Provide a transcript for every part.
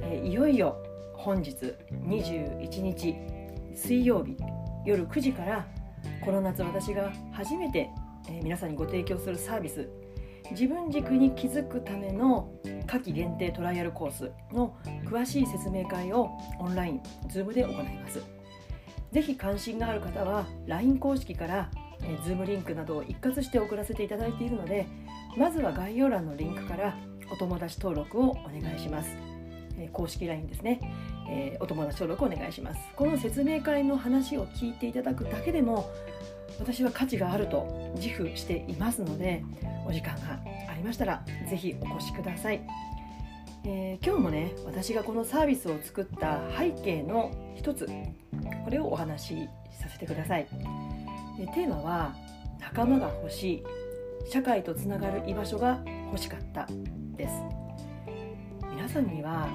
え、いよいよ本日21日水曜日夜9時からこの夏私が初めて、え、皆さんにご提供するサービス自分軸に気づくための夏季限定トライアルコースの詳しい説明会をオンライン Zoom で行います。ぜひ関心がある方は LINE 公式からえ、Zoom リンクなどを一括して送らせていただいているのでまずは概要欄のリンクからお友達登録をお願いします、公式 LINE ですね、えー、お友達登録お願いします。この説明会の話を聞いていただくだけでも私は価値があると自負していますのでお時間がありましたら是非お越しください、えー、今日もね私がこのサービスを作った背景の一つこれをお話しさせてください。テーマは「仲間が欲しい社会とつながる居場所が欲しかった」です。皆さんには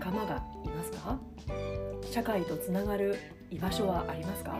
仲間がいますか？社会とつながる居場所はありますか？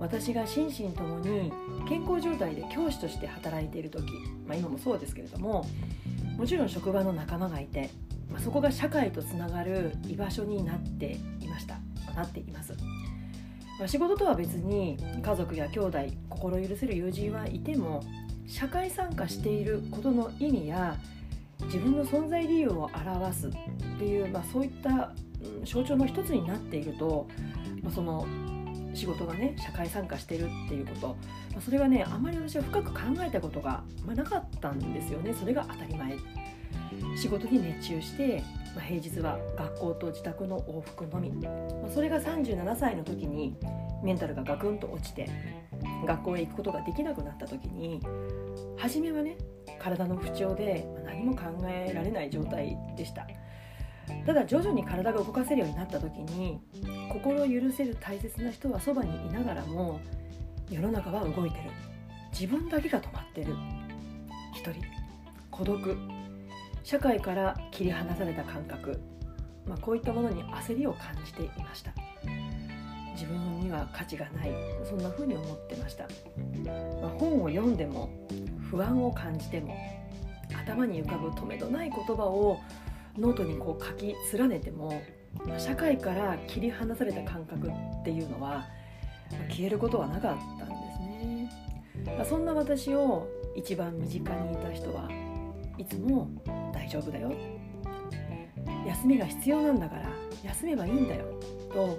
私が心身ともに健康状態で教師として働いている時、まあ、今もそうですけれどももちろん職場の仲間がいて、まあ、そこが社会とつながる居場所になっていました。なっています。まあ、仕事とは別に家族や兄弟心許せる友人はいても社会参加していることの意味や自分の存在理由を表すっていう、まあ、そういった、象徴の一つになっていると、まあ、その仕事がね社会参加してるっていうこと、まあ、それがねあまり私は深く考えたことが、まあ、なかったんですよね。それが当たり前。仕事に熱中して、まあ、平日は学校と自宅の往復のみ、まあ、それが37歳の時にメンタルがガクンと落ちて学校へ行くことができなくなった時に初めはね体の不調で何も考えられない状態でした。ただ徐々に体が動かせるようになった時に心を許せる大切な人はそばにいながらも世の中は動いてる。自分だけが止まってる。一人。孤独。社会から切り離された感覚、まあ、こういったものに焦りを感じていました。自分には価値がない。そんな風に思ってました、まあ、本を読んでも不安を感じても頭に浮かぶ止めどない言葉をノートにこう書き連ねても、社会から切り離された感覚っていうのは、消えることはなかったんですね、ま、そんな私を一番身近にいた人はいつも大丈夫だよ。休みが必要なんだから休めばいいんだよ。と、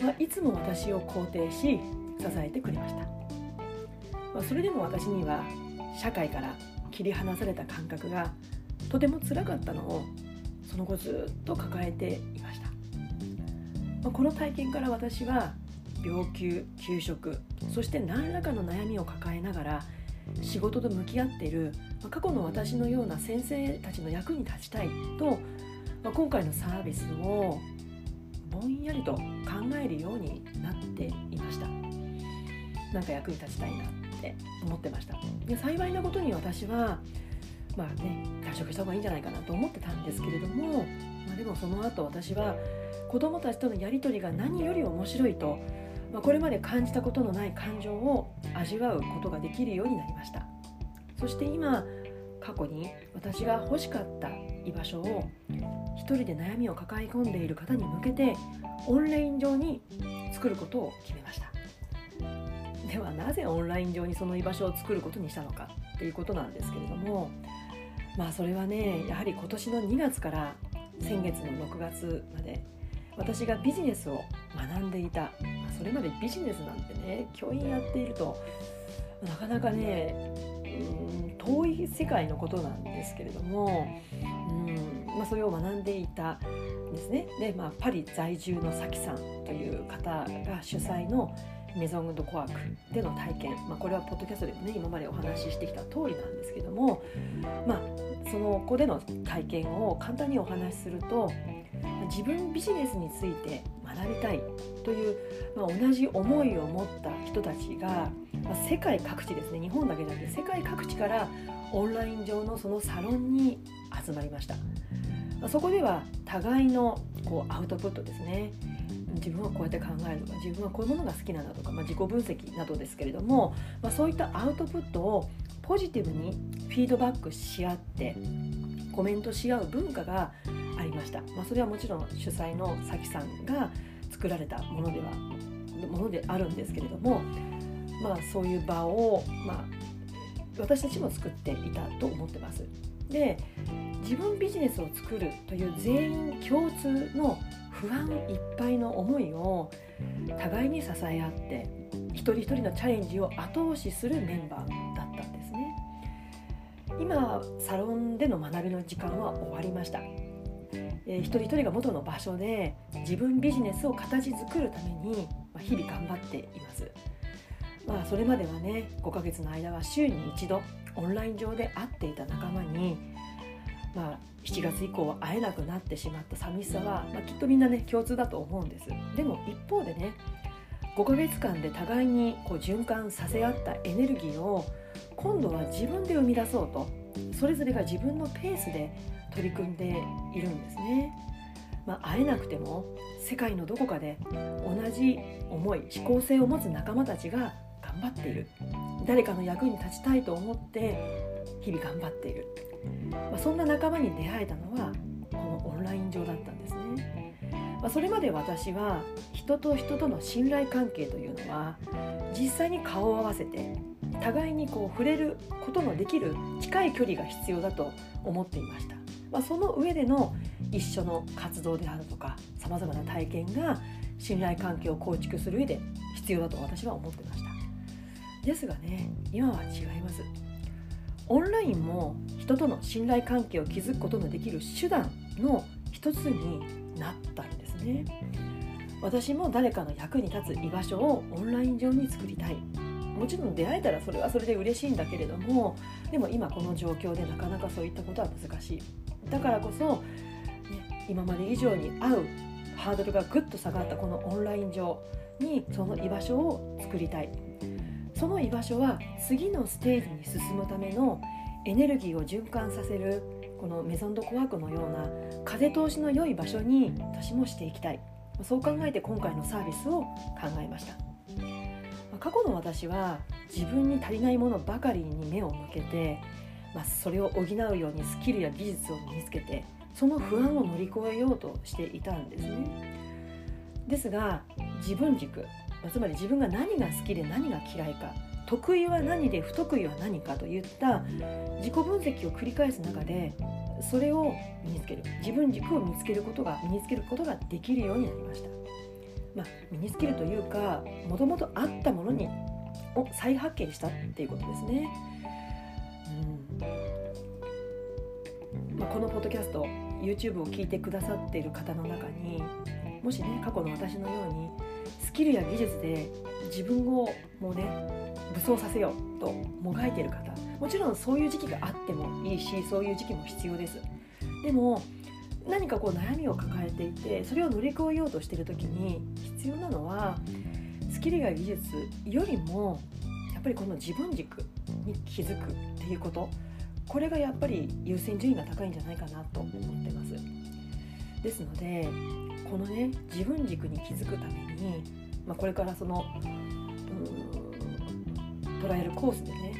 まあ、いつも私を肯定し支えてくれました、まあ、それでも私には社会から切り離された感覚がとてもつらかったのをその後ずっと抱えていました、ま、この体験から私は病休休職そして何らかの悩みを抱えながら仕事と向き合っている過去の私のような先生たちの役に立ちたいと今回のサービスをぼんやりと考えるようになっていました。なんか役に立ちたいな。って思ってました。で幸いなことに私はまあね退職した方がいいんじゃないかなと思ってたんですけれども、まあ、でもその後私は子どもたちとのやり取りが何より面白いとまあ、これまで感じたことのない感情を味わうことができるようになりました。そして今過去に私が欲しかった居場所を一人で悩みを抱え込んでいる方に向けてオンライン上に作ることを決めました。ではなぜオンライン上にその居場所を作ることにしたのかっていうことなんですけれどもまあそれはねやはり今年の2月から先月の6月まで私がビジネスを学んでいた。それまでビジネスなんてね教員やっているとなかなかねうん遠い世界のことなんですけれどもうん、まあ、それを学んでいたんですね。で、まあ、パリ在住のさきさんという方が主催のメゾン・ド・コワークでの体験、まあ、これはポッドキャストでもね今までお話ししてきた通りなんですけども、まあ、その子での体験を簡単にお話しすると自分ビジネスについて学びたいという、まあ、同じ思いを持った人たちが、まあ、世界各地ですね日本だけじゃなくて世界各地からオンライン上のそのサロンに集まりました、まあ、そこでは互いのこうアウトプットですね自分はこうやって考えるとか自分はこういうものが好きなんだとか、まあ、自己分析などですけれども、まあ、そういったアウトプットをポジティブにフィードバックし合ってコメントし合う文化がありました、まあ、それはもちろん主催のさきさんが作られたものではものであるんですけれども、まあ、そういう場を、まあ、私たちも作っていたと思ってます。で自分ビジネスを作るという全員共通の不安いっぱいの思いを互いに支え合って一人一人のチャレンジを後押しするメンバーだったんですね。今サロンでの学びの時間は終わりました、えー、一人一人が元の場所で自分ビジネスを形作るために日々頑張っています。まあそれまではね5ヶ月の間は週に一度オンライン上で会っていた仲間にまあ、7月以降は会えなくなってしまった寂しさは、まあ、きっとみんなね共通だと思うんです。でも一方でね5ヶ月間で互いにこう循環させ合ったエネルギーを今度は自分で生み出そうとそれぞれが自分のペースで取り組んでいるんですね。まあ、会えなくても世界のどこかで同じ思い思考性を持つ仲間たちが頑張っている。誰かの役に立ちたいと思って日々頑張っている。まあ、そんな仲間に出会えたのはこのオンライン上だったんですね、まあ、それまで私は人と人との信頼関係というのは実際に顔を合わせて互いにこう触れることのできる近い距離が必要だと思っていました、まあ、その上での一緒の活動であるとかさまざまな体験が信頼関係を構築する上で必要だと私は思ってました。ですがね今は違います。オンラインも人との信頼関係を築くことのできる手段の一つになったんですね。私も誰かの役に立つ居場所をオンライン上に作りたい。もちろん出会えたらそれはそれで嬉しいんだけれどもでも今この状況でなかなかそういったことは難しい。だからこそ、ね、今まで以上に合うハードルがぐっと下がったこのオンライン上にその居場所を作りたい。その居場所は次のステージに進むためのエネルギーを循環させるこのメゾンドコワークのような風通しの良い場所に私もしていきたい。そう考えて今回のサービスを考えました過去の私は自分に足りないものばかりに目を向けて、まあ、それを補うようにスキルや技術を身につけてその不安を乗り越えようとしていたんですね。ですが自分軸つまり自分が何が好きで何が嫌いか得意は何で不得意は何かといった自己分析を繰り返す中でそれを身につける。自分軸を見つけることが身につけることができるようになりました、まあ、身につけるというかもともとあったものにを再発見したっていうことですね、うん。まあ、このポッドキャスト YouTube を聞いてくださっている方の中にもしね過去の私のようにスキルや技術で自分をもうね武装させようともがいている方もちろんそういう時期があってもいいしそういう時期も必要です。でも何かこう悩みを抱えていてそれを乗り越えようとしてる時に必要なのはスキルや技術よりもやっぱりこの自分軸に気づくっていうこと。これがやっぱり優先順位が高いんじゃないかなと思ってます。ですのでこのね自分軸に気づくために、まあ、これからその捉えるコースでね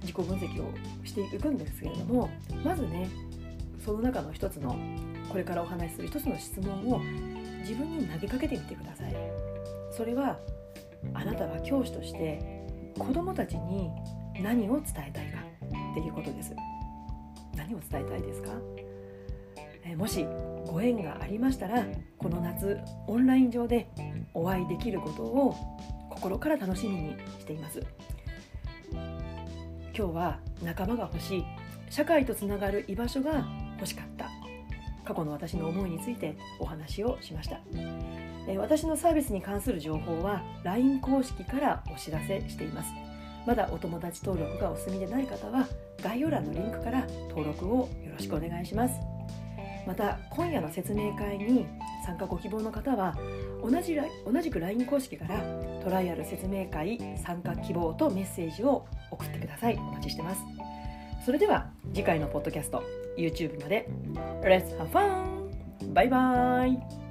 自己分析をしていくんですけれどもまずねその中の一つのこれからお話しする一つの質問を自分に投げかけてみてください。それはあなたは教師として子どもたちに何を伝えたいかっていうことです。何を伝えたいですか？えもしご縁がありましたらこの夏オンライン上でお会いできることを心から楽しみにしています。今日は仲間が欲しい社会とつながる居場所が欲しかった過去の私の思いについてお話をしました。私のサービスに関する情報は LINE 公式からお知らせしています。まだお友達登録がお済みでない方は概要欄のリンクから登録をよろしくお願いします。また今夜の説明会に参加ご希望の方は同じ同じく LINE 公式からトライアル説明会参加希望とメッセージを送ってください。お待ちしてます。それでは次回のポッドキャスト YouTube まで。Let's have fun! バイバイ!